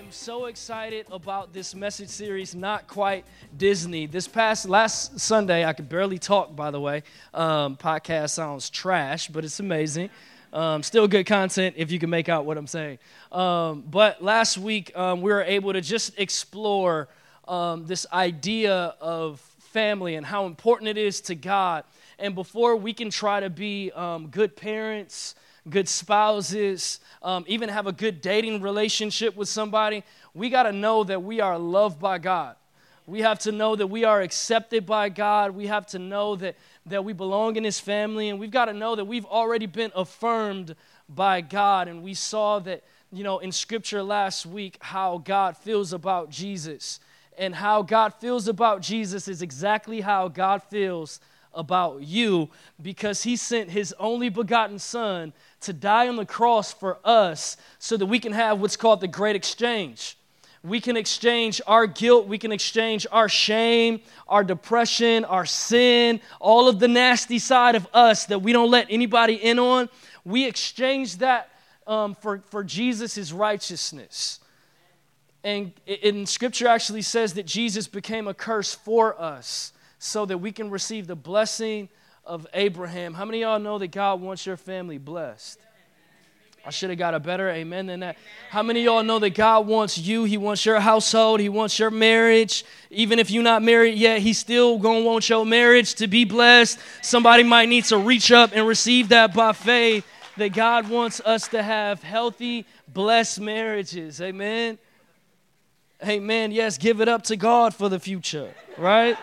Am so excited about this message series, Not Quite Disney. This past last Sunday, I could barely talk, by the way. Um, podcast sounds trash, but it's amazing. Um, still good content if you can make out what I'm saying. Um, but last week, um, we were able to just explore um, this idea of family and how important it is to God. And before we can try to be um, good parents, good spouses, um, even have a good dating relationship with somebody, we got to know that we are loved by God. We have to know that we are accepted by God. We have to know that, that we belong in His family. And we've got to know that we've already been affirmed by God. And we saw that, you know, in Scripture last week how God feels about Jesus. And how God feels about Jesus is exactly how God feels about you because He sent His only begotten Son to die on the cross for us so that we can have what's called the great exchange. We can exchange our guilt, we can exchange our shame, our depression, our sin, all of the nasty side of us that we don't let anybody in on. We exchange that um, for, for Jesus' righteousness. And in scripture actually says that Jesus became a curse for us so that we can receive the blessing of Abraham. How many y'all know that God wants your family blessed? I should have got a better amen than that. How many y'all know that God wants you? He wants your household. He wants your marriage. Even if you're not married yet, He's still going to want your marriage to be blessed. Somebody might need to reach up and receive that by faith that God wants us to have healthy, blessed marriages. Amen. Amen. Yes, give it up to God for the future, right?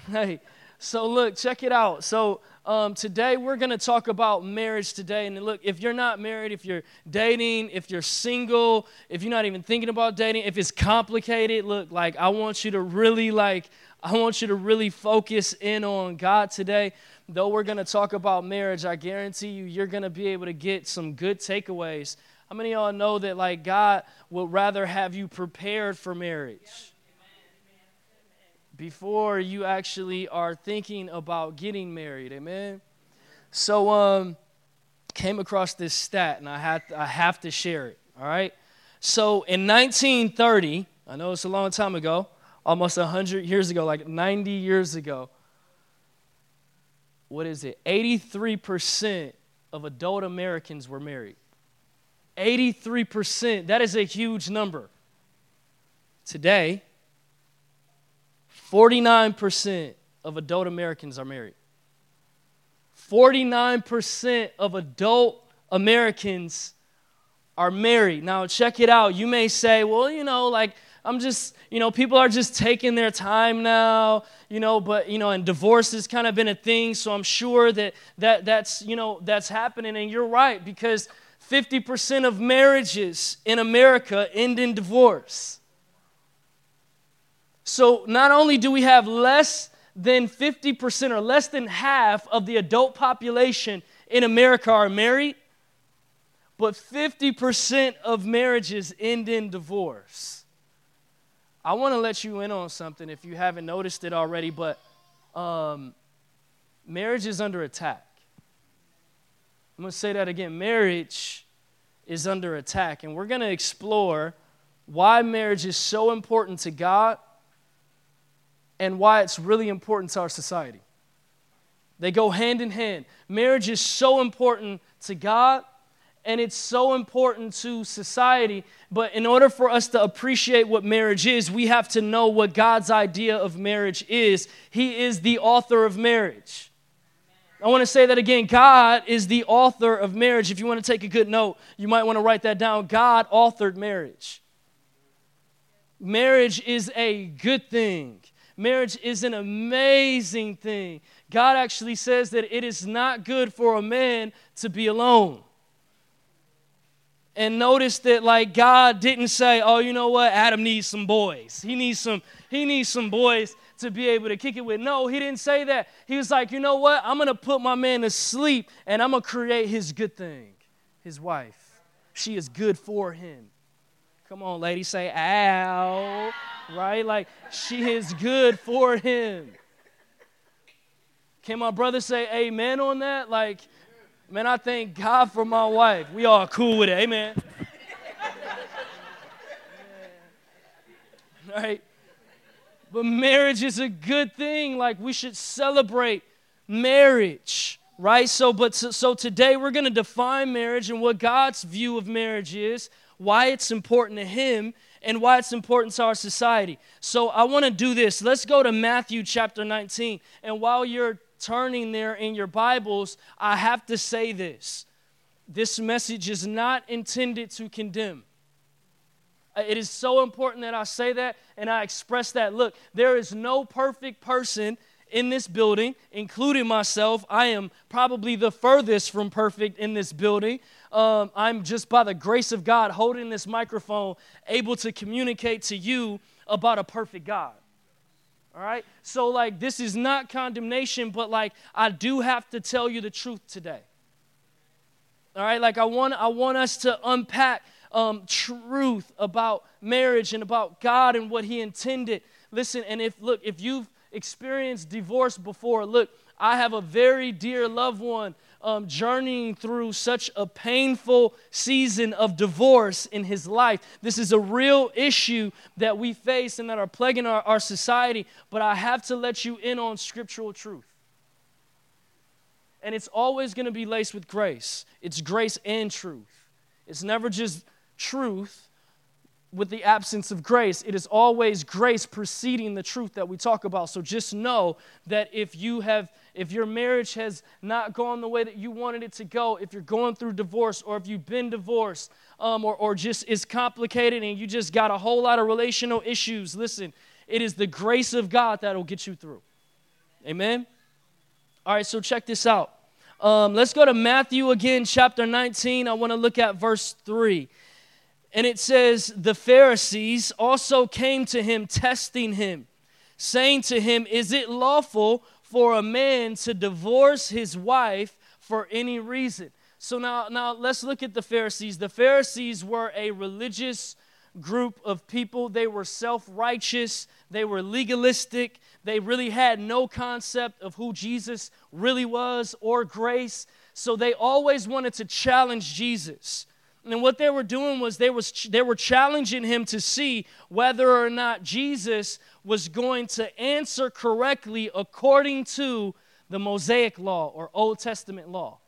hey. So, look, check it out. So, um, today we're going to talk about marriage today. And look, if you're not married, if you're dating, if you're single, if you're not even thinking about dating, if it's complicated, look, like I want you to really, like, I want you to really focus in on God today. Though we're going to talk about marriage, I guarantee you, you're going to be able to get some good takeaways. How many of y'all know that, like, God would rather have you prepared for marriage? Before you actually are thinking about getting married. Amen. So um came across this stat and I had I have to share it. All right. So in 1930, I know it's a long time ago, almost 100 years ago, like 90 years ago. What is it? 83% of adult Americans were married. 83%. That is a huge number. Today, 49% of adult Americans are married. 49% of adult Americans are married. Now, check it out. You may say, well, you know, like, I'm just, you know, people are just taking their time now, you know, but, you know, and divorce has kind of been a thing, so I'm sure that, that that's, you know, that's happening. And you're right, because 50% of marriages in America end in divorce. So not only do we have less than 50% or less than half of the adult population in America are married, but 50% of marriages end in divorce. I want to let you in on something if you haven't noticed it already, but um, marriage is under attack. I'm going to say that again. Marriage is under attack, and we're going to explore why marriage is so important to God and why it's really important to our society. They go hand in hand. Marriage is so important to God and it's so important to society. But in order for us to appreciate what marriage is, we have to know what God's idea of marriage is. He is the author of marriage. I want to say that again. God is the author of marriage. If you want to take a good note, you might want to write that down. God authored marriage. Marriage is a good thing. Marriage is an amazing thing. God actually says that it is not good for a man to be alone. And notice that like God didn't say, "Oh, you know what? Adam needs some boys. He needs some he needs some boys to be able to kick it with." No, he didn't say that. He was like, "You know what? I'm going to put my man to sleep and I'm going to create his good thing, his wife. She is good for him." Come on, lady, say ow right? Like she is good for him. Can my brother say amen on that? Like, man, I thank God for my wife. We all cool with it. Amen. right? But marriage is a good thing. Like we should celebrate marriage, right? So, but so, so today we're going to define marriage and what God's view of marriage is, why it's important to Him, and why it's important to our society. So I want to do this. Let's go to Matthew chapter 19. And while you're turning there in your Bibles, I have to say this. This message is not intended to condemn. Uh, it is so important that I say that and I express that. Look, there is no perfect person in this building, including myself. I am probably the furthest from perfect in this building. Um, I'm just by the grace of God holding this microphone, able to communicate to you about a perfect God. All right? So, like, this is not condemnation, but like, I do have to tell you the truth today. All right? Like, I want, I want us to unpack um, truth about marriage and about God and what He intended. Listen, and if, look, if you've experienced divorce before, look, I have a very dear loved one um, journeying through such a painful season of divorce in his life. This is a real issue that we face and that are plaguing our, our society, but I have to let you in on scriptural truth. And it's always going to be laced with grace. It's grace and truth. It's never just truth with the absence of grace. It is always grace preceding the truth that we talk about. So just know that if you have if your marriage has not gone the way that you wanted it to go, if you're going through divorce or if you've been divorced um, or, or just is complicated and you just got a whole lot of relational issues, listen, it is the grace of God that'll get you through. Amen? All right, so check this out. Um, let's go to Matthew again, chapter 19. I want to look at verse 3. And it says, The Pharisees also came to him, testing him, saying to him, Is it lawful for a man to divorce his wife for any reason? So now, now let's look at the Pharisees. The Pharisees were a religious group of people. They were self righteous, they were legalistic, they really had no concept of who Jesus really was or grace. So they always wanted to challenge Jesus. And what they were doing was they, was they were challenging him to see whether or not Jesus was going to answer correctly according to the Mosaic law or Old Testament law.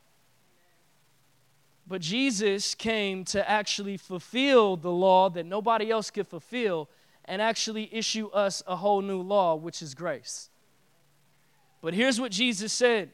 But Jesus came to actually fulfill the law that nobody else could fulfill and actually issue us a whole new law, which is grace. But here's what Jesus said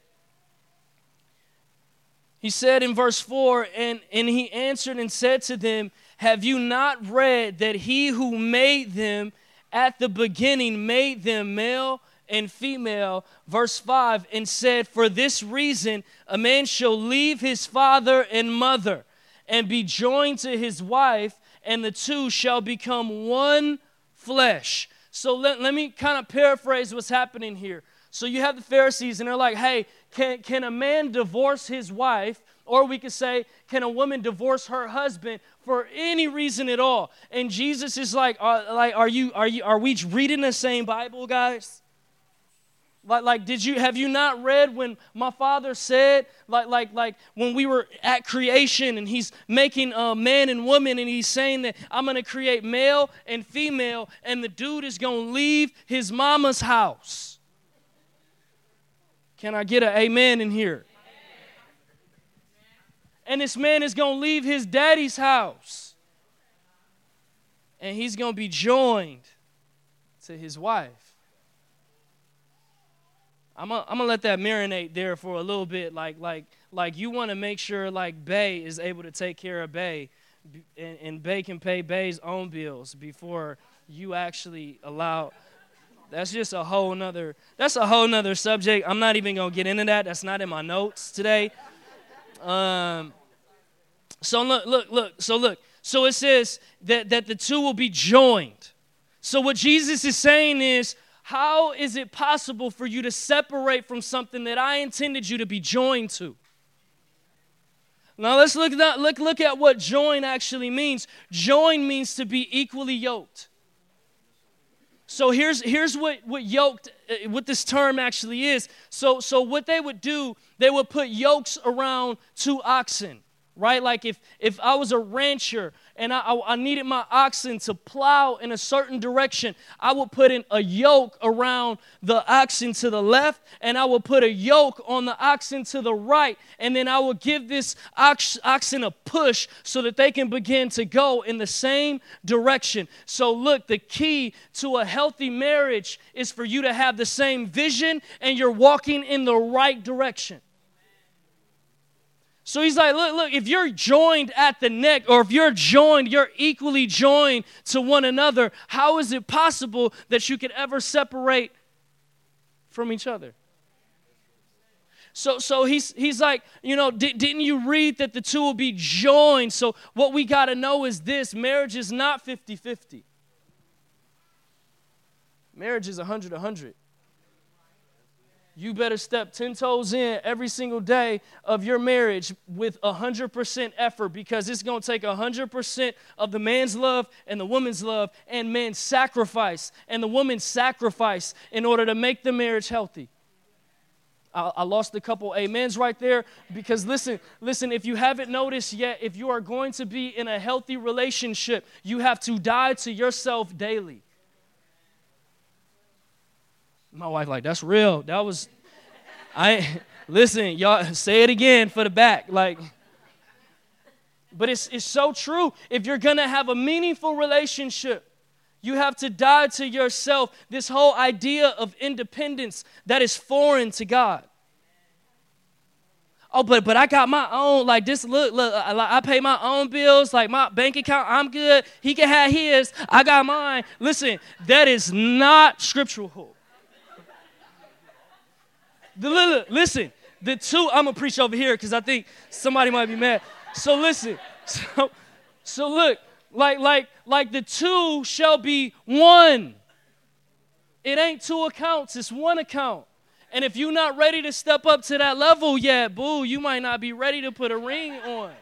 he said in verse 4 and, and he answered and said to them, Have you not read that he who made them at the beginning made them male and female? Verse 5 and said, For this reason a man shall leave his father and mother and be joined to his wife, and the two shall become one flesh. So let, let me kind of paraphrase what's happening here. So you have the Pharisees, and they're like, hey, can, can a man divorce his wife? Or we could say, can a woman divorce her husband for any reason at all? And Jesus is like, are, uh, like, are you, are you, are we reading the same Bible, guys? Like, like, did you have you not read when my father said, like, like, like when we were at creation and he's making a man and woman and he's saying that I'm gonna create male and female, and the dude is gonna leave his mama's house. Can I get an amen in here? And this man is going to leave his daddy's house. And he's going to be joined to his wife. I'm gonna, let that marinate there for a little bit. Like, like, like you want to make sure like Bay is able to take care of Bay, and, and Bay can pay Bay's own bills before you actually allow that's just a whole nother that's a whole nother subject. I'm not even gonna get into that. That's not in my notes today. Um, so look look look so look. So it says that that the two will be joined. So what jesus is saying is how is it possible for you to separate from something that i intended you to be joined to? Now let's look, at, look, look at what join actually means. Join means to be equally yoked. So here's, here's what, what yoked, uh, what this term actually is. So, so what they would do, they would put yokes around two oxen, right? Like if if I was a rancher and I, I, I, needed my oxen to plow in a certain direction, I would put in a yoke around the oxen to the left, and I would put a yoke on the oxen to the right, and then I would give this ox, oxen a push so that they can begin to go in the same direction. So, look, the key to a healthy marriage is for you to have the same vision and you're walking in the right direction. So he's like, look, look, if you're joined at the neck, or if you're joined, you're equally joined to one another, how is it possible that you could ever separate from each other? So, so he's, he's like, you know, di- didn't you read that the two will be joined? So, what we got to know is this marriage is not 50 50. Marriage is 100 100 you better step 10 toes in every single day of your marriage with 100% effort because it's going to take 100% of the man's love and the woman's love and man's sacrifice and the woman's sacrifice in order to make the marriage healthy. I, I lost a couple amens right there because listen, listen, if you haven't noticed yet, if you are going to be in a healthy relationship, you have to die to yourself daily. My wife like, that's real. That was I listen, y'all say it again for the back. Like but it's it's so true. If you're gonna have a meaningful relationship, you have to die to yourself. This whole idea of independence that is foreign to God. Oh, but but I got my own. Like this, look, look. I, I pay my own bills. Like my bank account, I'm good. He can have his. I got mine. Listen, that is not scriptural. The, listen, the two, I'm gonna preach over here because I think somebody might be mad. So listen, so, so look, like, like, like the two shall be one. It ain't two accounts, it's one account. And if you're not ready to step up to that level yet, boo, you might not be ready to put a ring on.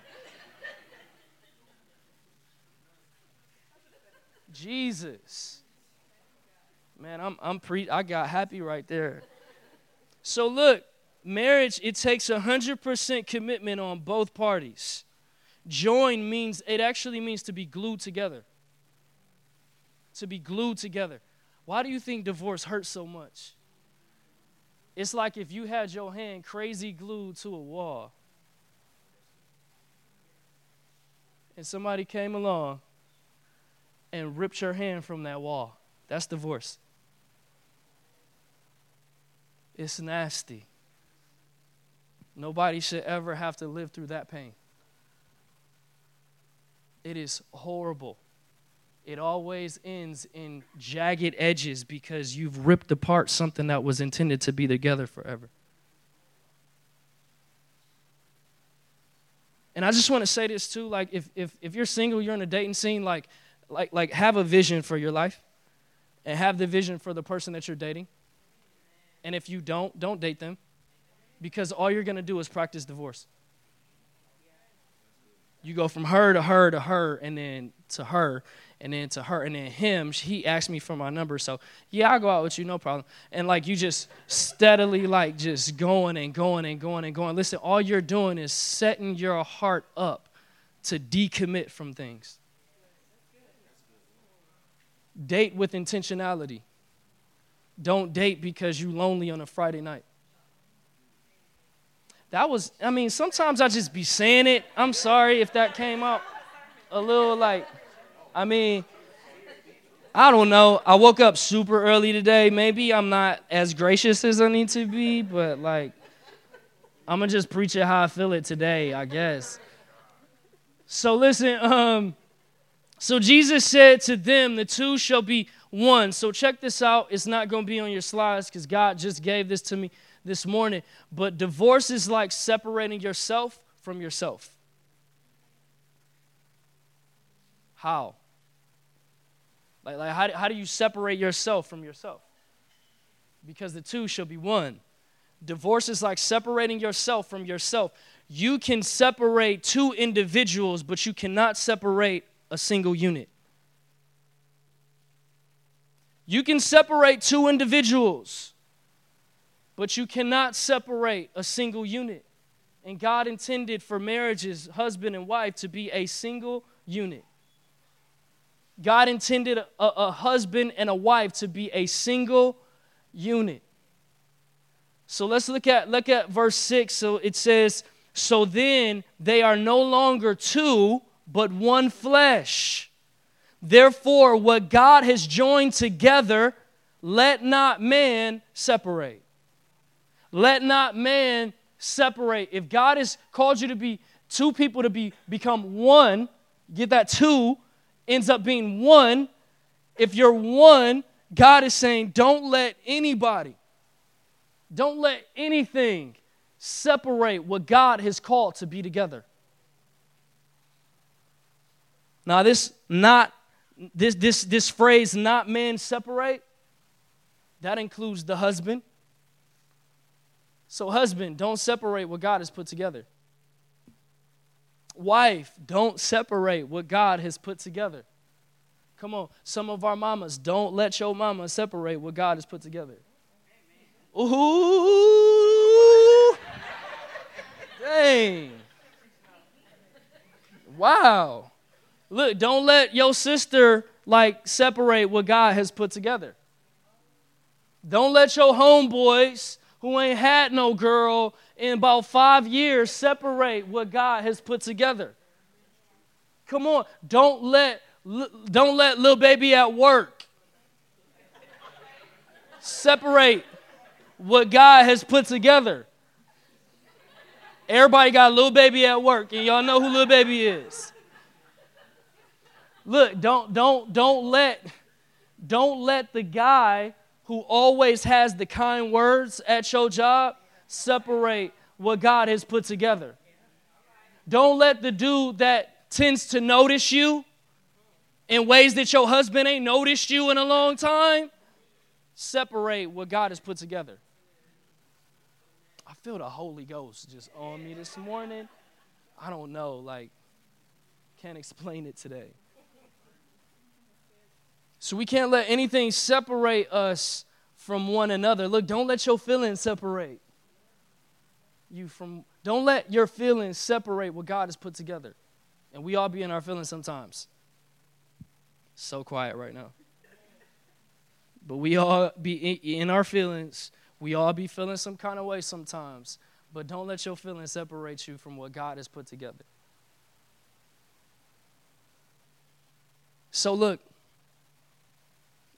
Jesus. Man, I'm I'm pre I got happy right there. So look, marriage, it takes 100% commitment on both parties. Join means, it actually means to be glued together. To be glued together. Why do you think divorce hurts so much? It's like if you had your hand crazy glued to a wall and somebody came along and ripped your hand from that wall. That's divorce. It's nasty. Nobody should ever have to live through that pain. It is horrible. It always ends in jagged edges because you've ripped apart something that was intended to be together forever. And I just want to say this too like if, if, if you're single, you're in a dating scene, like, like, like have a vision for your life and have the vision for the person that you're dating. And if you don't, don't date them because all you're going to do is practice divorce. You go from her to her to her and then to her and then to her and then him. He asked me for my number. So, yeah, I'll go out with you, no problem. And like you just steadily, like just going and going and going and going. Listen, all you're doing is setting your heart up to decommit from things. Date with intentionality. Don't date because you're lonely on a Friday night. That was, I mean, sometimes I just be saying it. I'm sorry if that came out a little like, I mean, I don't know. I woke up super early today. Maybe I'm not as gracious as I need to be, but like, I'm gonna just preach it how I feel it today, I guess. So listen, um, so Jesus said to them, the two shall be one. So check this out. It's not going to be on your slides because God just gave this to me this morning. But divorce is like separating yourself from yourself. How? Like, like how, how do you separate yourself from yourself? Because the two shall be one. Divorce is like separating yourself from yourself. You can separate two individuals, but you cannot separate a single unit. You can separate two individuals, but you cannot separate a single unit. And God intended for marriages, husband and wife, to be a single unit. God intended a, a, husband and a wife to be a single unit. So let's look at look at verse 6. So it says, "So then they are no longer two, but one flesh. Therefore what God has joined together, let not man separate." Let not man separate. If God has called you to be two people to be become one, get that two ends up being one. If you're one, God is saying, don't let anybody, don't let anything separate what God has called to be together. Now, this not this this this phrase not man separate, that includes the husband, so, husband, don't separate what God has put together. Wife, don't separate what God has put together. Come on, some of our mamas, don't let your mama separate what God has put together. Ooh, dang. Wow. Look, don't let your sister like separate what God has put together. Don't let your homeboys who ain't had no girl in about five years separate what God has put together. Come on, don't let don't let little baby at work separate what God has put together. Everybody got little baby at work, and y'all know who little baby is. Look, don't don't don't let don't let the guy who always has the kind words at your job separate what God has put together. Don't let the dude that tends to notice you in ways that your husband ain't noticed you in a long time separate what God has put together. I feel the Holy Ghost just on me this morning. I don't know, like, can't explain it today. So we can't let anything separate us from one another. Look, don't let your feelings separate you from don't let your feelings separate what God has put together. And we all be in our feelings sometimes. So quiet right now. But we all be in our feelings. We all be feeling some kind of way sometimes. But don't let your feelings separate you from what God has put together. So, look,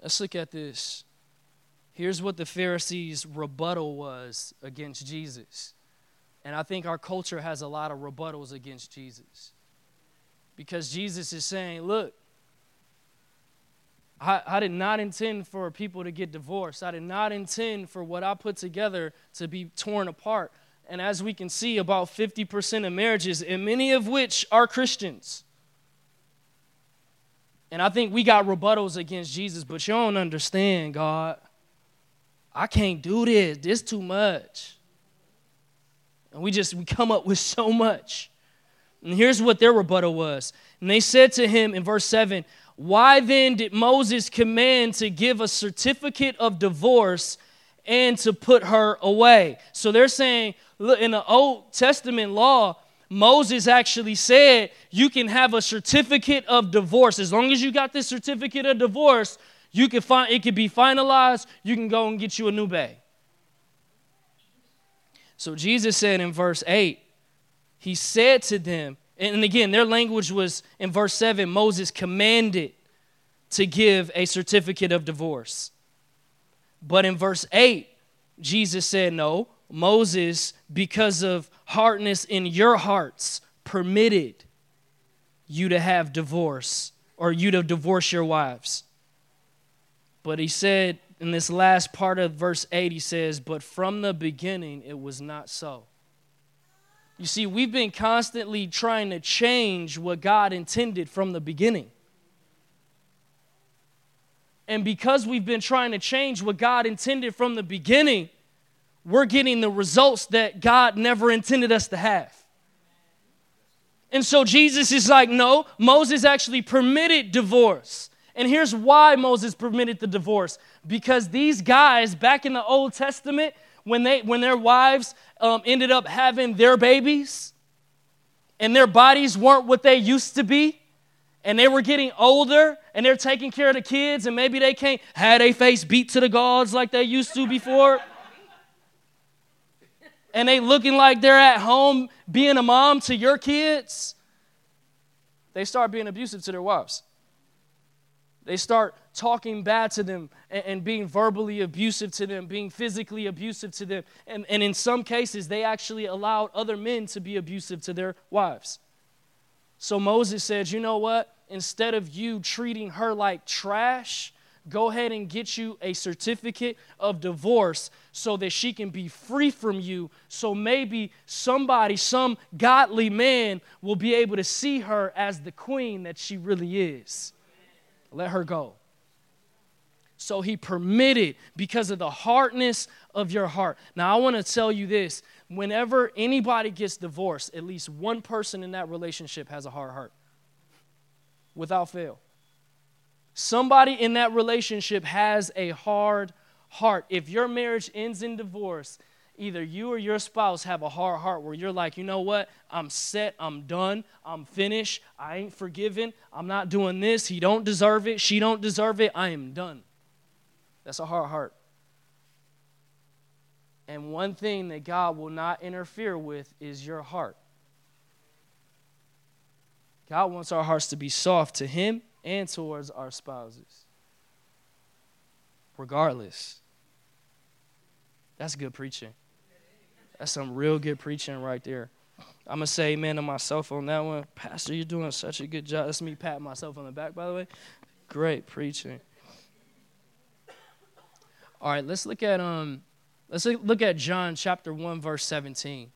Let's look at this. Here's what the Pharisees' rebuttal was against Jesus. And I think our culture has a lot of rebuttals against Jesus. Because Jesus is saying, look, I, I, did not intend for people to get divorced. I did not intend for what I put together to be torn apart. And as we can see, about 50% of marriages, and many of which are Christians, and I think we got rebuttals against Jesus, but you don't understand, God. I can't do this. This too much. And we just we come up with so much. And here's what their rebuttal was. And they said to him in verse 7, Why then did Moses command to give a certificate of divorce and to put her away? So they're saying, look, in the Old Testament law, Moses actually said you can have a certificate of divorce. As long as you got this certificate of divorce, you can find it can be finalized. You can go and get you a new bay. So Jesus said in verse 8, He said to them, and again, their language was in verse 7, Moses commanded to give a certificate of divorce. But in verse 8, Jesus said, No, Moses, because of hardness in your hearts, permitted you to have divorce or you to divorce your wives. But he said in this last part of verse 8, he says, But from the beginning it was not so. You see, we've been constantly trying to change what God intended from the beginning. And because we've been trying to change what God intended from the beginning, we're getting the results that God never intended us to have. And so Jesus is like, no, Moses actually permitted divorce. And here's why Moses permitted the divorce because these guys back in the Old Testament when, they, when their wives um, ended up having their babies and their bodies weren't what they used to be and they were getting older and they're taking care of the kids and maybe they can't have a face beat to the gods like they used to before and they looking like they're at home being a mom to your kids they start being abusive to their wives they start talking bad to them and, and, being verbally abusive to them, being physically abusive to them. And, and in some cases, they actually allowed other men to be abusive to their wives. So Moses said, You know what? Instead of you treating her like trash, go ahead and get you a certificate of divorce so that she can be free from you. So maybe somebody, some godly man, will be able to see her as the queen that she really is. Let her go. So he permitted because of the hardness of your heart. Now, I want to tell you this whenever anybody gets divorced, at least one person in that relationship has a hard heart without fail. Somebody in that relationship has a hard heart. If your marriage ends in divorce, either you or your spouse have a hard heart where you're like, you know what? I'm set. I'm done. I'm finished. I ain't forgiven. I'm not doing this. He don't deserve it. She don't deserve it. I am done. That's a hard heart. And one thing that God will not interfere with is your heart. God wants our hearts to be soft to Him and towards our spouses. Regardless. That's good preaching. That's some real good preaching right there. I'm to say amen to myself on that one. Pastor, you're doing such a good job. That's me patting myself on the back, by the way. Great preaching. All right, let's look at um let's look at John chapter 1 verse 17.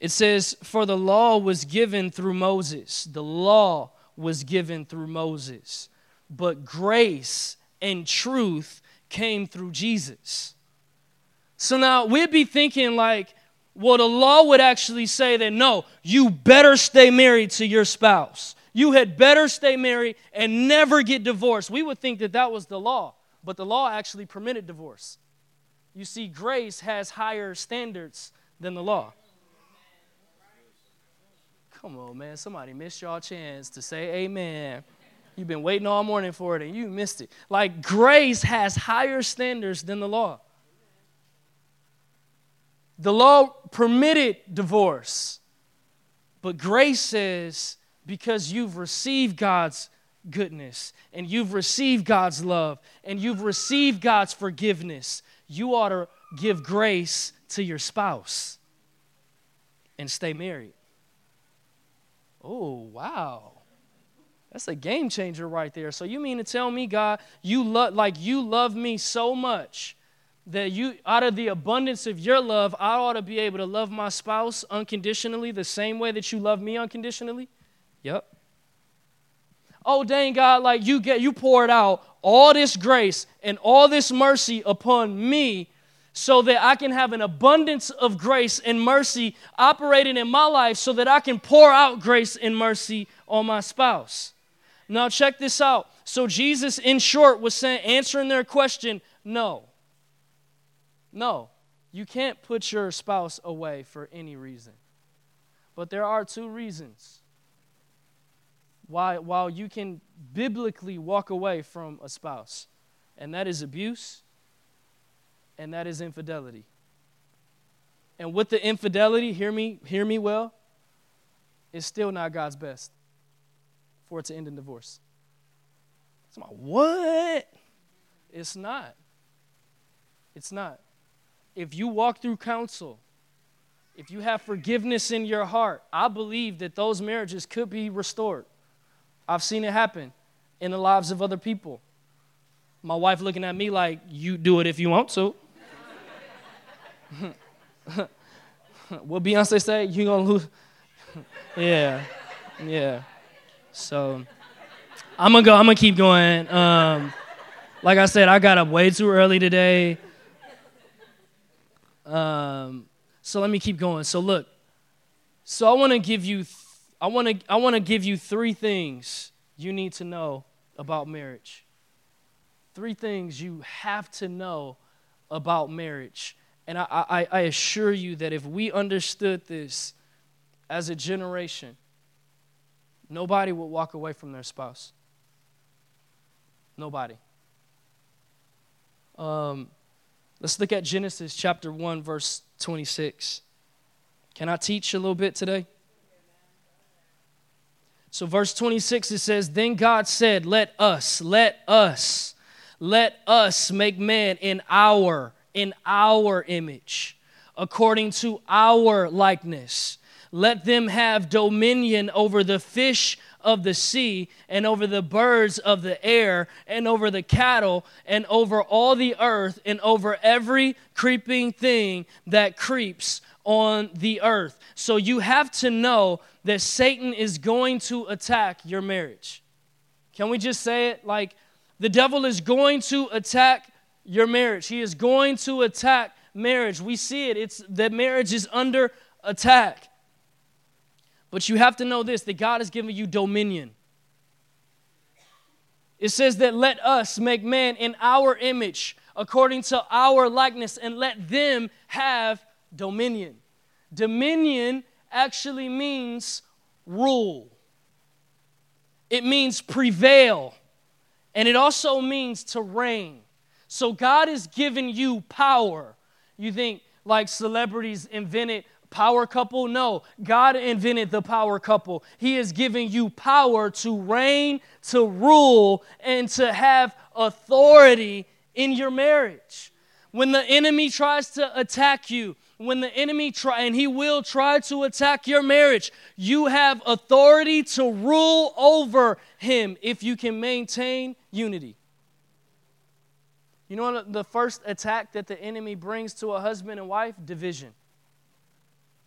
It says, "For the law was given through Moses. The law was given through Moses, but grace and truth came through Jesus." So now we'd be thinking like, well, the law would actually say that no, you better stay married to your spouse. You had better stay married and never get divorced. We would think that that was the law, but the law actually permitted divorce. You see, grace has higher standards than the law. Come on, man. Somebody missed y'all chance to say amen. You've been waiting all morning for it and you missed it. Like, grace has higher standards than the law. The law permitted divorce, but grace says because you've received God's goodness and you've received God's love and you've received God's forgiveness, you ought to give grace to your spouse and stay married. Oh, wow. That's a game changer right there. So you mean to tell me, God, you love like you love me so much that you out of the abundance of your love, I ought to be able to love my spouse unconditionally the same way that you love me unconditionally? Yep. Oh dang God, like you get you poured out all this grace and all this mercy upon me so that I can have an abundance of grace and mercy operating in my life so that I can pour out grace and mercy on my spouse. Now check this out. So Jesus in short was saying answering their question, no. No, you can't put your spouse away for any reason. But there are two reasons why while you can biblically walk away from a spouse, and that is abuse and that is infidelity. And with the infidelity, hear me, hear me well, it's still not God's best for it to end in divorce. It's like, what? It's not. It's not if you walk through counsel, if you have forgiveness in your heart, I believe that those marriages could be restored. I've seen it happen in the lives of other people. My wife looking at me like, you do it if you want to. what Beyonce say? You gonna lose? yeah, yeah. So I'm gonna go. I'm gonna keep going. Um, like I said, I got up way too early today. Um, so let me keep going. So look, so I want to give you, th- I want to, I want to give you three things you need to know about marriage. Three things you have to know about marriage. And I, I, I assure you that if we understood this as a generation, nobody would walk away from their spouse. Nobody. Um, let's look at Genesis chapter 1, verse 26. Can I teach a little bit today? So, verse 26, it says, Then God said, Let us, let us, let us make man in our, in our image, according to our likeness. Let them have dominion over the fish of the sea, and over the birds of the air, and over the cattle, and over all the earth, and over every creeping thing that creeps on the earth. So you have to know that Satan is going to attack your marriage. Can we just say it? Like, the devil is going to attack your marriage. He is going to attack marriage. We see it. It's that marriage is under attack. But you have to know this that God has given you dominion. It says that let us make man in our image, according to our likeness, and let them have dominion. Dominion actually means rule, it means prevail, and it also means to reign. So God has given you power. You think like celebrities invented power couple? No, God invented the power couple. He is giving you power to reign, to rule, and to have authority in your marriage. When the enemy tries to attack you, when the enemy try and he will try to attack your marriage, you have authority to rule over him if you can maintain unity. You know what the first attack that the enemy brings to a husband and wife? Division.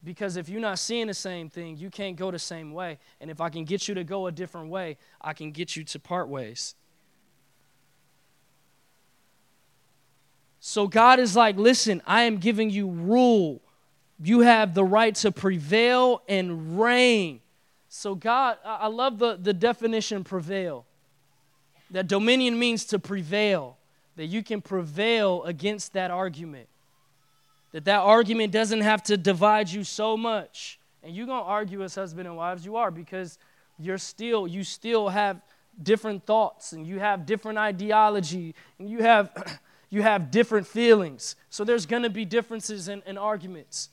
Because if you're not seeing the same thing, you can't go the same way. And if I can get you to go a different way, I can get you to part ways. So God is like, listen, I am giving you rule. You have the right to prevail and reign. So, God, I love the, the definition prevail. That dominion means to prevail, that you can prevail against that argument. That that argument doesn't have to divide you so much. And you're going to argue as husband and wives, you are, because you're still, you still have different thoughts and you have different ideology and you have you have different feelings. So there's going to be differences in, in, arguments.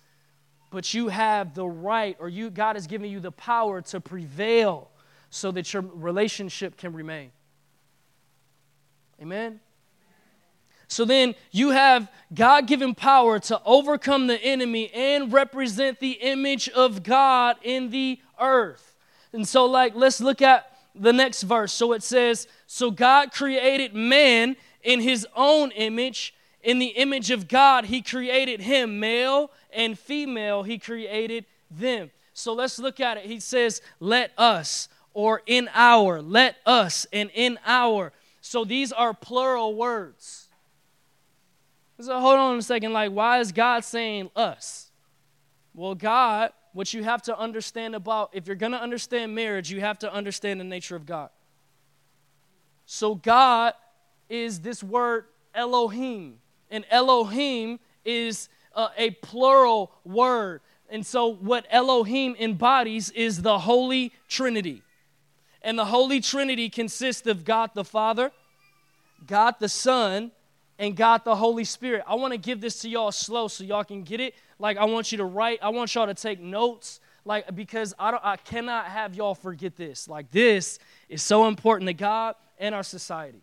But you have the right, or you God has given you the power to prevail so that your relationship can remain. Amen? So then you have God given power to overcome the enemy and represent the image of God in the earth. And so, like, let's look at the next verse. So it says, So God created man in his own image. In the image of God, he created him, male and female, he created them. So let's look at it. He says, Let us, or in our, let us, and in our. So these are plural words. So hold on a second. Like, why is God saying us? Well, God, what you have to understand about, if you're going to understand marriage, you have to understand the nature of God. So God is this word Elohim. And Elohim is uh, a plural word. And so, what Elohim embodies is the Holy Trinity. And the Holy Trinity consists of God the Father, God the Son, and God the Holy Spirit. I want to give this to y'all slow so y'all can get it. Like, I want you to write, I want y'all to take notes. Like, because I, don't, I cannot have y'all forget this. Like, this is so important to God and our society.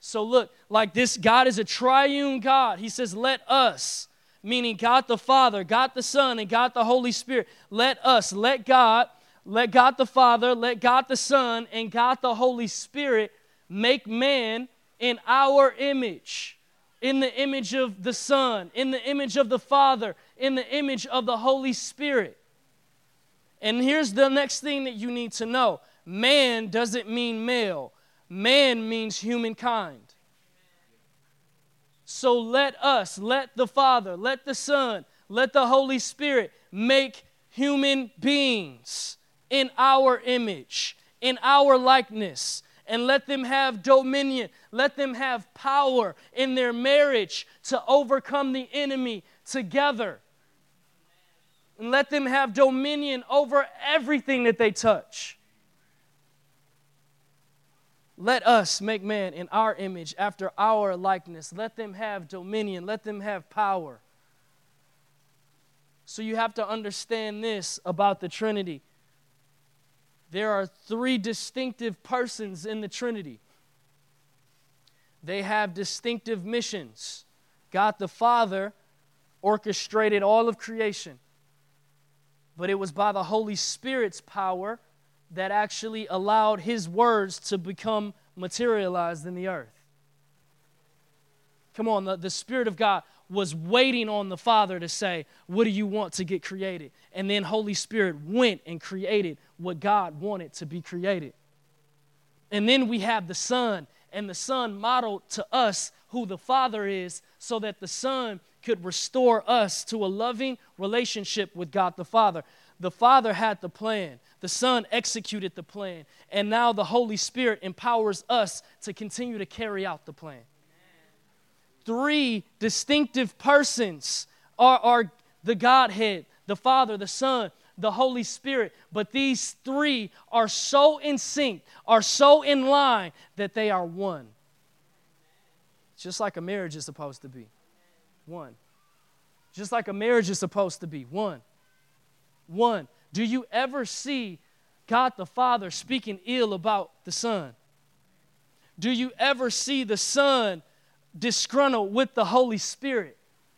So look, like this God is a triune God. He says, let us, meaning God the Father, God the Son, and God the Holy Spirit. Let us, let God, let God the Father, let God the Son, and God the Holy Spirit make man in our image, in the image of the Son, in the image of the Father, in the image of the Holy Spirit. And here's the next thing that you need to know man doesn't mean male man means humankind. So let us, let the Father, let the Son, let the Holy Spirit make human beings in our image, in our likeness. And let them have dominion. Let them have power in their marriage to overcome the enemy together. And let them have dominion over everything that they touch. Let us make man in our image, after our likeness. Let them have dominion. Let them have power. So you have to understand this about the Trinity. There are three distinctive persons in the Trinity. They have distinctive missions. God the Father orchestrated all of creation, but it was by the Holy Spirit's power that actually allowed his words to become materialized in the earth. Come on, the, the Spirit of God was waiting on the Father to say, What do you want to get created? And then Holy Spirit went and created what God wanted to be created. And then we have the Son, and the Son modeled to us who the Father is so that the Son could restore us to a loving relationship with God the Father. The Father had the plan, the Son executed the plan, and now the Holy Spirit empowers us to continue to carry out the plan. Three distinctive persons are, are the Godhead, the Father, the Son, the Holy Spirit. But these three are so in sync, are so in line that they are one. Just like a marriage is supposed to be. One. Just like a marriage is supposed to be. One. One. Do you ever see God the Father speaking ill about the Son? Do you ever see the Son disgruntled with the Holy Spirit?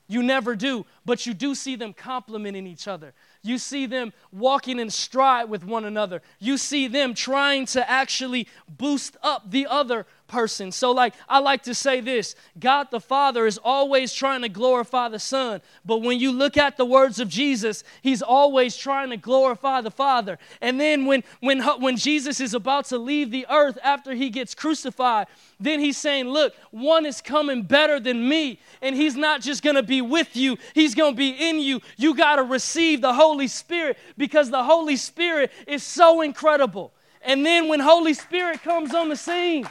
You never do, but you do see them complimenting each other. You see them walking in stride with one another. You see them trying to actually boost up the other person. So, like, I like to say this God the Father is always trying to glorify the Son. But when you look at the words of Jesus, He's always trying to glorify the Father. And then when, when, when Jesus is about to leave the earth after He gets crucified, then He's saying, Look, one is coming better than me. And He's not just going to be with you, He's going to be in you. You got to receive the Holy Spirit because the Holy Spirit is so incredible. And then when Holy Spirit comes on the scene,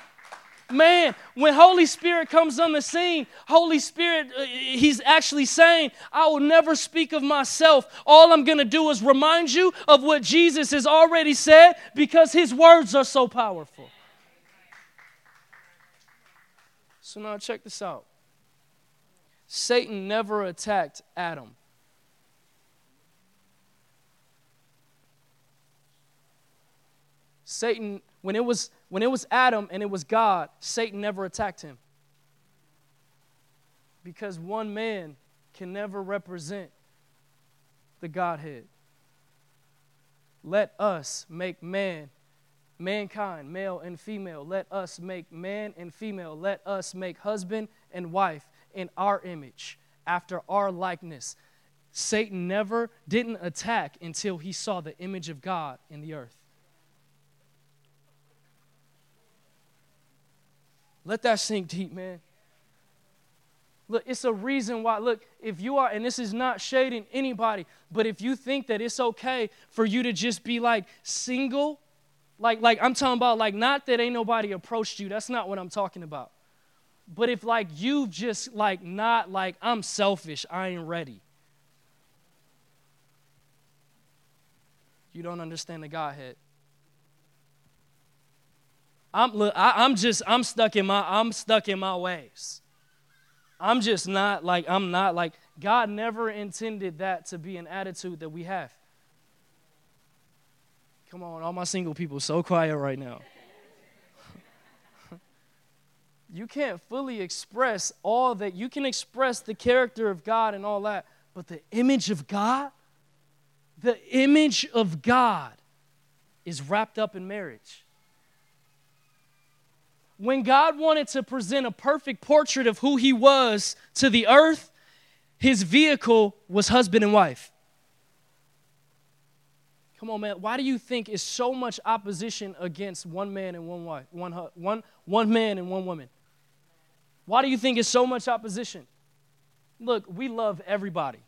man, when Holy Spirit comes on the scene, Holy Spirit, uh, He's actually saying, I will never speak of myself. All I'm going to do is remind you of what Jesus has already said because His words are so powerful. So now check this out Satan never attacked Adam. Satan, when it was when it was Adam and it was God, Satan never attacked him. Because one man can never represent the Godhead. Let us make man, mankind, male and female. Let us make man and female. Let us make husband and wife in our image, after our likeness. Satan never didn't attack until he saw the image of God in the earth. Let that sink deep, man. Look, it's a reason why. Look, if you are, and this is not shading anybody, but if you think that it's okay for you to just be like single, like, like I'm talking about, like, not that ain't nobody approached you. That's not what I'm talking about. But if like you just like not like I'm selfish, I ain't ready. You don't understand the Godhead. I'm look, I, am just I'm stuck in my I'm stuck in my ways. I'm just not like I'm not like God never intended that to be an attitude that we have. Come on, all my single people so quiet right now. you can't fully express all that. You can express the character of God and all that, but the image of God, the image of God is wrapped up in marriage when God wanted to present a perfect portrait of who He was to the earth, His vehicle was husband and wife. Come on, man. Why do you think is so much opposition against one man and one wife, one, one, one man and one woman? Why do you think is so much opposition? Look, we love everybody.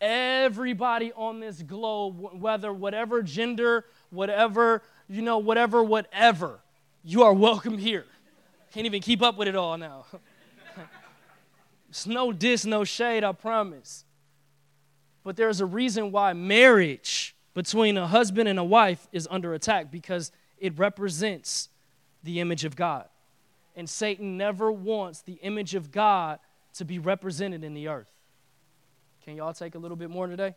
Everybody on this globe, whether whatever gender, whatever, you know, whatever, whatever you are welcome here. Can't even keep up with it all now. it's no diss, no shade, I promise. But there's a reason why marriage between a husband and a wife is under attack because it represents the image of God. And Satan never wants the image of God to be represented in the earth. Can y'all take a little bit more today?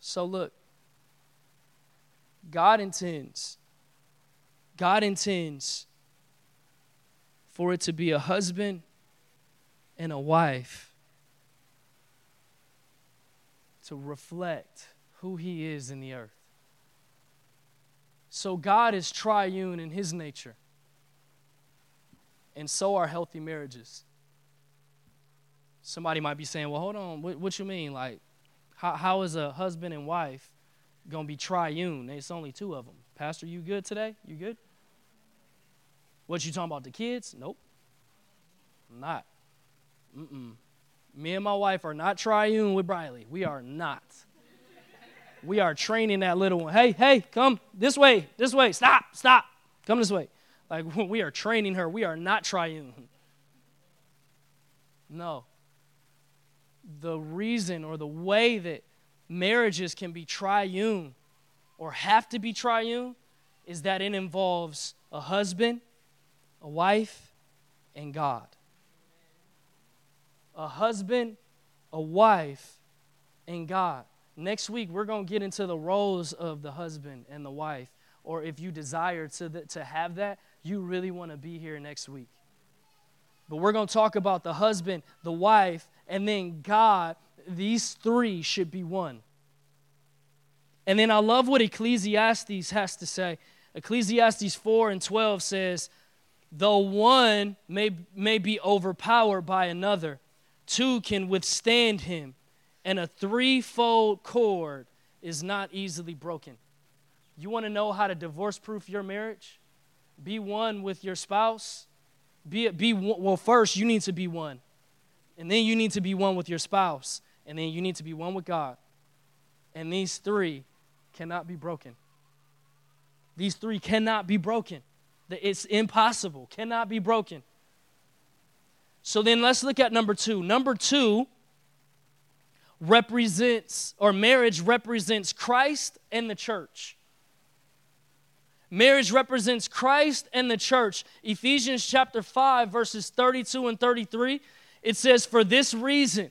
So, look, God intends, God intends for it to be a husband and a wife to reflect who He is in the earth. So, God is triune in His nature, and so are healthy marriages. Somebody might be saying, Well, hold on, what, what you mean? Like, how, how is a husband and wife going to be triune? It's only two of them. Pastor, you good today? You good? What you talking about, the kids? Nope. I'm not. Mm-mm. Me and my wife are not triune with Briley. We are not. We are training that little one. Hey, hey, come this way, this way. Stop, stop. Come this way. Like we are training her. We are not triune. No. The reason or the way that marriages can be triune or have to be triune is that it involves a husband, a wife, and God a husband, a wife, and God. Next week, we're going to get into the roles of the husband and the wife. Or if you desire to, the, to have that, you really want to be here next week. But we're going to talk about the husband, the wife, and then God. These three should be one. And then I love what Ecclesiastes has to say. Ecclesiastes 4 and 12 says, Though one may, may be overpowered by another, two can withstand him, and a threefold cord is not easily broken. You want to know how to divorce proof your marriage? Be one with your spouse. Be, be well, first, you need to be one. And then you need to be one with your spouse. And then you need to be one with God. And these three cannot be broken. These three cannot be broken. It's impossible, cannot be broken. So then let's look at number two. Number two represents, or marriage represents Christ and the church. Marriage represents Christ and the church. Ephesians chapter 5, verses 32 and 33, it says, For this reason,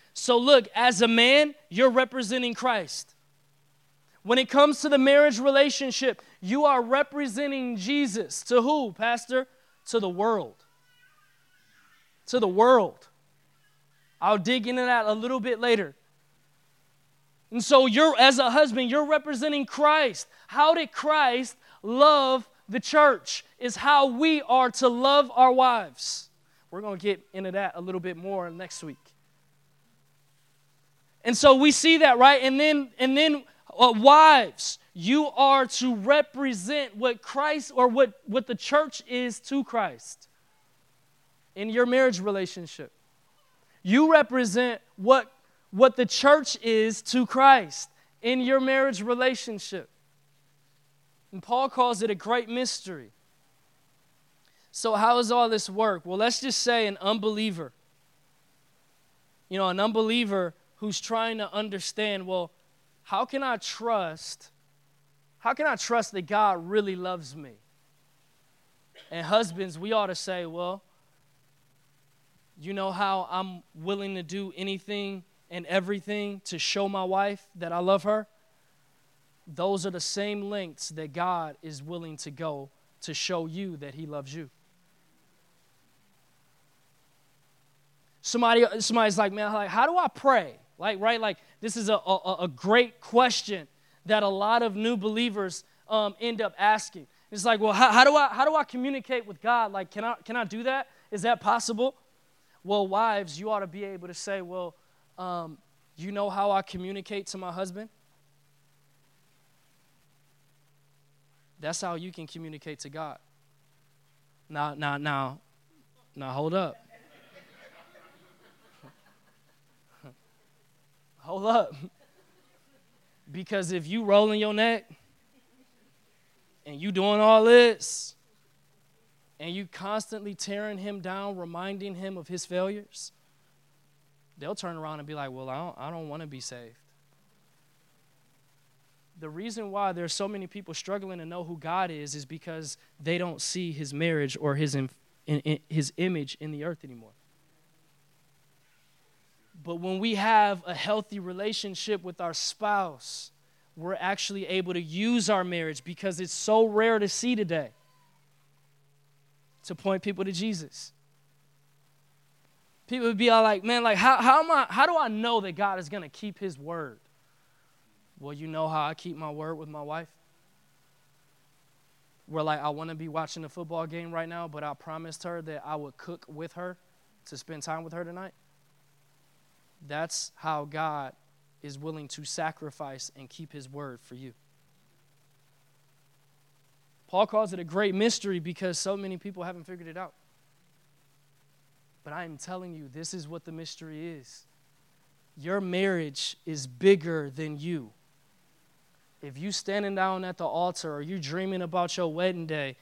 So, look, as a man, you're representing Christ. When it comes to the marriage relationship, you are representing Jesus. To who, Pastor? To the world to the world. I'll dig into that a little bit later. And so you're as a husband, you're representing Christ. How did Christ love the church? Is how we are to love our wives. We're going to get into that a little bit more next week. And so we see that, right? And then and then uh, wives, you are to represent what Christ or what what the church is to Christ in your marriage relationship. You represent what, what the church is to Christ in your marriage relationship. And Paul calls it a great mystery. So, how does all this work? Well, let's just say an unbeliever, you know, an unbeliever who's trying to understand, well, how can I trust? How can I trust that God really loves me? And husbands, we ought to say, well, you know how I'm willing to do anything and everything to show my wife that I love her? Those are the same lengths that God is willing to go to show you that He loves you. Somebody, somebody's like, man, like, how do I pray? Like, right? Like, this is a, a, a great question that a lot of new believers um, end up asking. It's like, well, how, how, do I how do I communicate with God? Like, can I can I do that? Is that possible? Well, wives, you ought to be able to say, well, um, you know how I communicate to my husband? That's how you can communicate to God. Now, now, now, now, hold up. Hold up. Because if you rolling your neck and you doing all this and you constantly tearing him down, reminding him of his failures, they'll turn around and be like, Well, I don't, I don't want to be saved. The reason why there's so many people struggling to know who God is is because they don't see his marriage or his, in, in, his image in the earth anymore. But when we have a healthy relationship with our spouse, we're actually able to use our marriage because it's so rare to see today to point people to Jesus. People would be all like, man, like how, how am I how do I know that God is gonna keep his word? Well, you know how I keep my word with my wife? Where, like, I want to be watching a football game right now, but I promised her that I would cook with her to spend time with her tonight. That's how God is willing to sacrifice and keep his word for you. Paul calls it a great mystery because so many people haven't figured it out. But I am telling you, this is what the mystery is. Your marriage is bigger than you if you standing down at the altar or you dreaming about your wedding day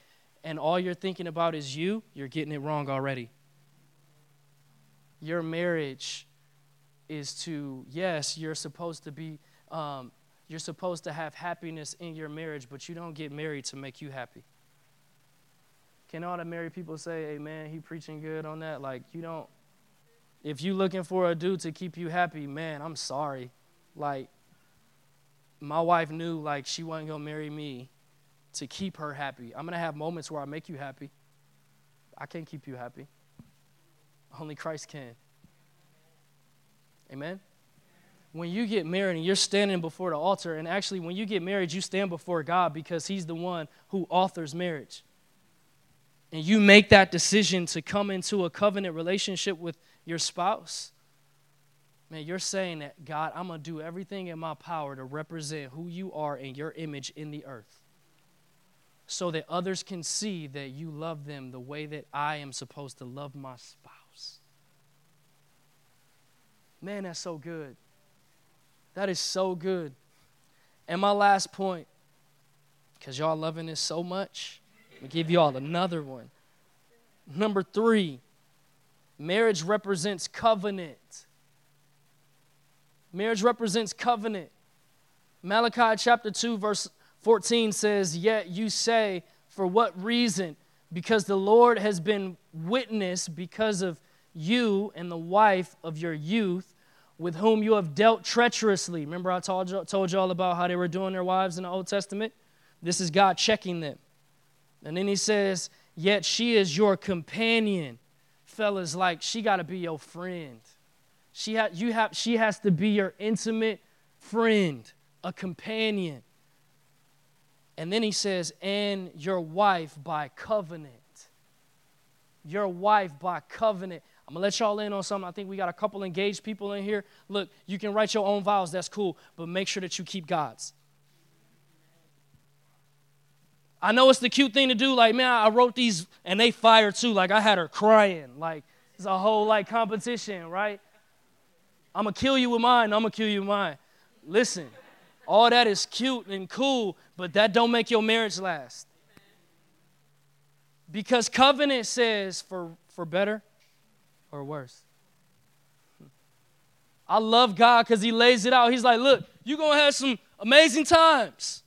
and all you're thinking about is you, you're getting it wrong already. Your marriage is to, yes, you're supposed to be, um, you're supposed to have happiness in your marriage, but you don't get married to make you happy. Can all the married people say, hey man, he preaching good on that? Like, you don't, if you looking for a dude to keep you happy, man, I'm sorry. Like, my wife knew like she wasn't gonna marry me to keep her happy. I'm gonna have moments where I make you happy. I can't keep you happy. Only Christ can. Amen? When you get married and you're standing before the altar, and actually, when you get married, you stand before God because He's the one who authors marriage. And you make that decision to come into a covenant relationship with your spouse Man, you're saying that, God, I'm going to do everything in my power to represent who you are and your image in the earth so that others can see that you love them the way that I am supposed to love my spouse. Man, that's so good. That is so good. And my last point, because y'all loving this so much, going to give y'all another one. Number three, marriage represents covenant. Marriage represents covenant. Malachi chapter 2, verse 14 says, Yet you say, For what reason? Because the Lord has been witness because of you and the wife of your youth, with whom you have dealt treacherously. Remember, I told you, told you all about how they were doing their wives in the Old Testament? This is God checking them. And then he says, Yet she is your companion. Fellas, like, she got to be your friend. She, ha- you have, she has to be your intimate friend, a companion. And then he says, and your wife by covenant. Your wife by covenant. I'm gonna let y'all in on something. I think we got a couple engaged people in here. Look, you can write your own vows, that's cool, but make sure that you keep God's. I know it's the cute thing to do, like, man, I wrote these and they fire too. Like I had her crying. Like it's a whole like competition, right? I'm to kill you with mine. I'm to kill you with mine. Listen, all that is cute and cool, but that don't make your marriage last. Because covenant says for, for better or worse. I love God because He lays it out. He's like, look, you're going to have some amazing times.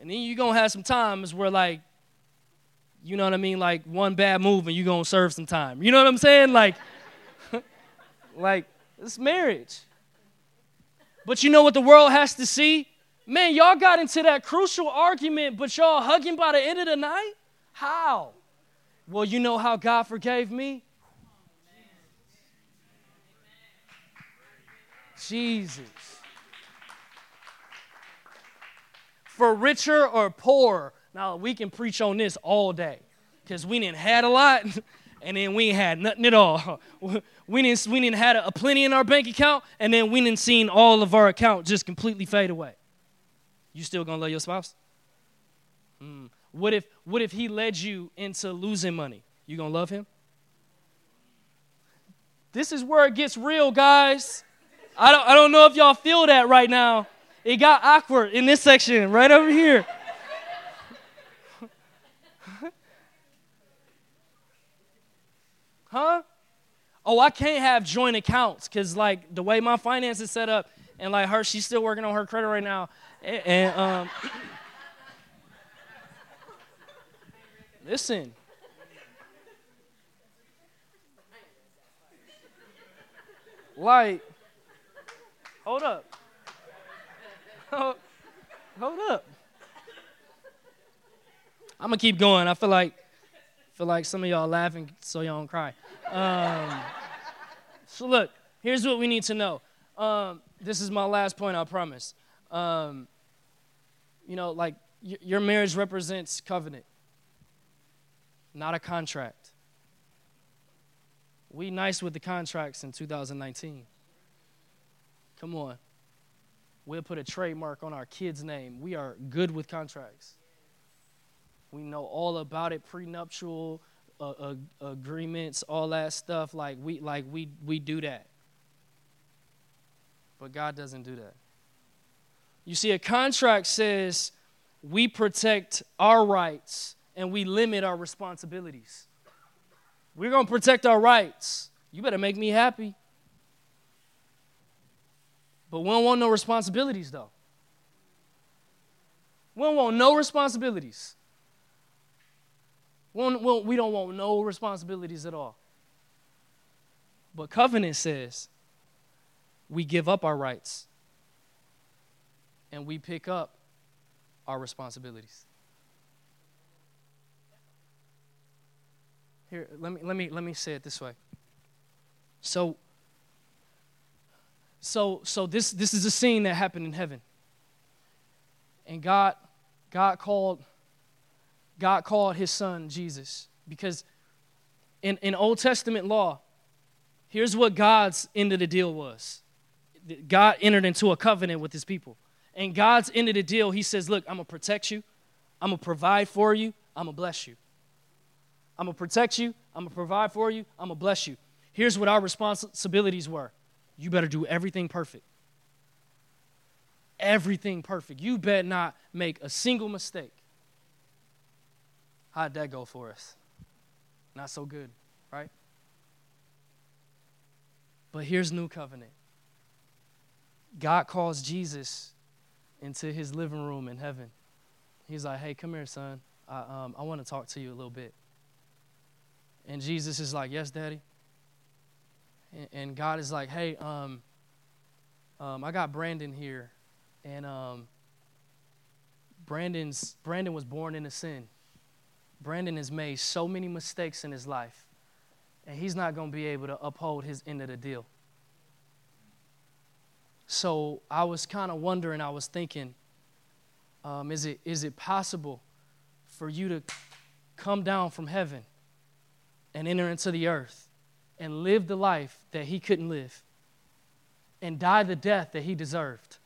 And then you're going to have some times where, like, you know what I mean? Like, one bad move and you're going to serve some time. You know what I'm saying? Like, like, it's marriage. But you know what the world has to see? Man, y'all got into that crucial argument, but y'all hugging by the end of the night? How? Well, you know how God forgave me? Jesus. For richer or poor, Now we can preach on this all day because we didn't had a lot and then we had nothing at all. We didn't, we didn't had a, a plenty in our bank account and then we didn't seen all of our account just completely fade away. You still gonna love your spouse? Mm. What if what if he led you into losing money? You gonna love him? This is where it gets real, guys. I don't, I don't know if y'all feel that right now. It got awkward in this section, right over here. huh? Oh, I can't have joint accounts because, like, the way my finance is set up, and like her, she's still working on her credit right now. And, and um, listen, like, hold up. Hold, up. I'm gonna keep going. I feel like feel like some of y'all laughing so y'all don't cry. Um, so look, here's what we need to know. Um, this is my last point. I promise. Um, you know, like y- your marriage represents covenant, not a contract. We nice with the contracts in 2019. Come on. We'll put a trademark on our kid's name. We are good with contracts. We know all about it, prenuptial uh, uh, agreements, all that stuff. Like we, like we, we do that. But God doesn't do that. You see, a contract says we protect our rights and we limit our responsibilities. We're going to protect our rights. You better make me happy. But we don't want no responsibilities, though. We don't want no responsibilities. We don't, want no responsibilities at all. But covenant says we give up our rights and we pick up our responsibilities. Here, let me, let me, let me say it this way. So, so, so this, this is a scene that happened in heaven. And God, God called, God called his son Jesus because in, in Old Testament law, here's what God's end of the deal was. God entered into a covenant with his people. And God's end of the deal, he says, Look, I'm going to protect you, I'm going to provide for you, I'm going to bless you. I'm going to protect you, I'm going to provide for you, I'm going to bless you. Here's what our responsibilities were you better do everything perfect. Everything perfect. You better not make a single mistake. How'd that go for us? Not so good, right? But here's new covenant. God calls Jesus into his living room in heaven. He's like, hey, come here, son. I, um, I want to talk to you a little bit. And Jesus is like, yes, daddy and God is like, hey, um, um, I got Brandon here, and um, Brandon's Brandon was born into sin. Brandon has made so many mistakes in his life, and he's not going to be able to uphold his end of the deal. So I was kind of wondering. I was thinking, um, is it is it possible for you to come down from heaven and enter into the earth? And live the life that he couldn't live and die the death that he deserved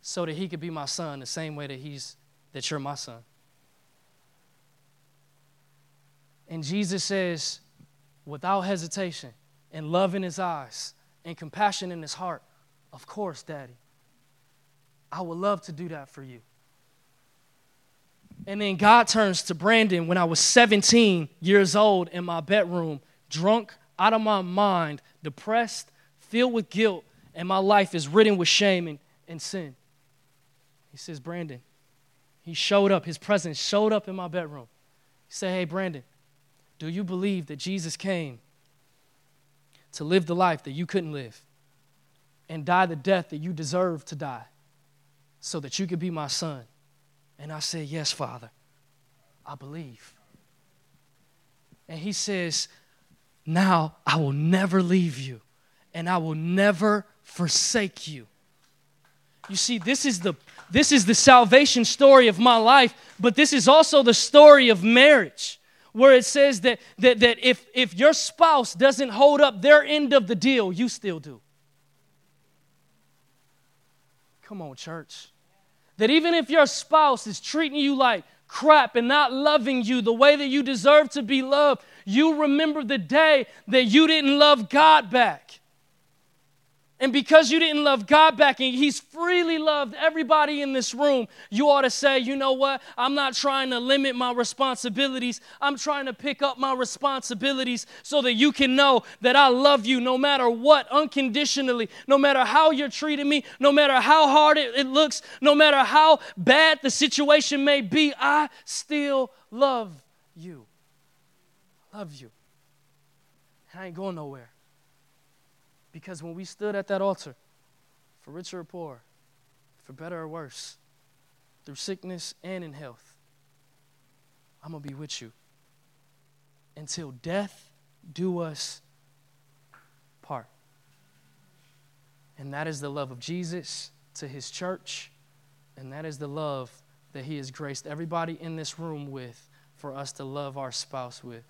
so that he could be my son the same way that he's that you're my son. And jesus says without hesitation and love in his eyes and compassion in his heart of course daddy i would love to do that for you and then God turns to Brandon when I was 17 years old in my bedroom, drunk, out of my mind, depressed, filled with guilt, and my life is ridden with shame and, and sin. He says, Brandon, he showed up, his presence showed up in my bedroom. He said, Hey, Brandon, do you believe that Jesus came to live the life that you couldn't live and die the death that you deserve to die so that you could be my son? And I said, Yes, Father, I believe. And he says, Now I will never leave you, and I will never forsake you. You see, this is the this is the salvation story of my life, but this is also the story of marriage, where it says that, that, that if, if your spouse doesn't hold up their end of the deal, you still do. Come on, church. That even if your spouse is treating you like crap and not loving you the way that you deserve to be loved, you remember the day that you didn't love God back. And because you didn't love God back and He's freely loved everybody in this room, you ought to say, you know what? I'm not trying to limit my responsibilities. I'm trying to pick up my responsibilities so that you can know that I love you no matter what, unconditionally, no matter how you're treating me, no matter how hard it, it looks, no matter how bad the situation may be, I still love you. Love you. And I ain't going nowhere. Because when we stood at that altar, for richer or poor, for better or worse, through sickness and in health, I'm going to be with you until death do us part. And that is the love of Jesus to his church, and that is the love that he has graced everybody in this room with for us to love our spouse with.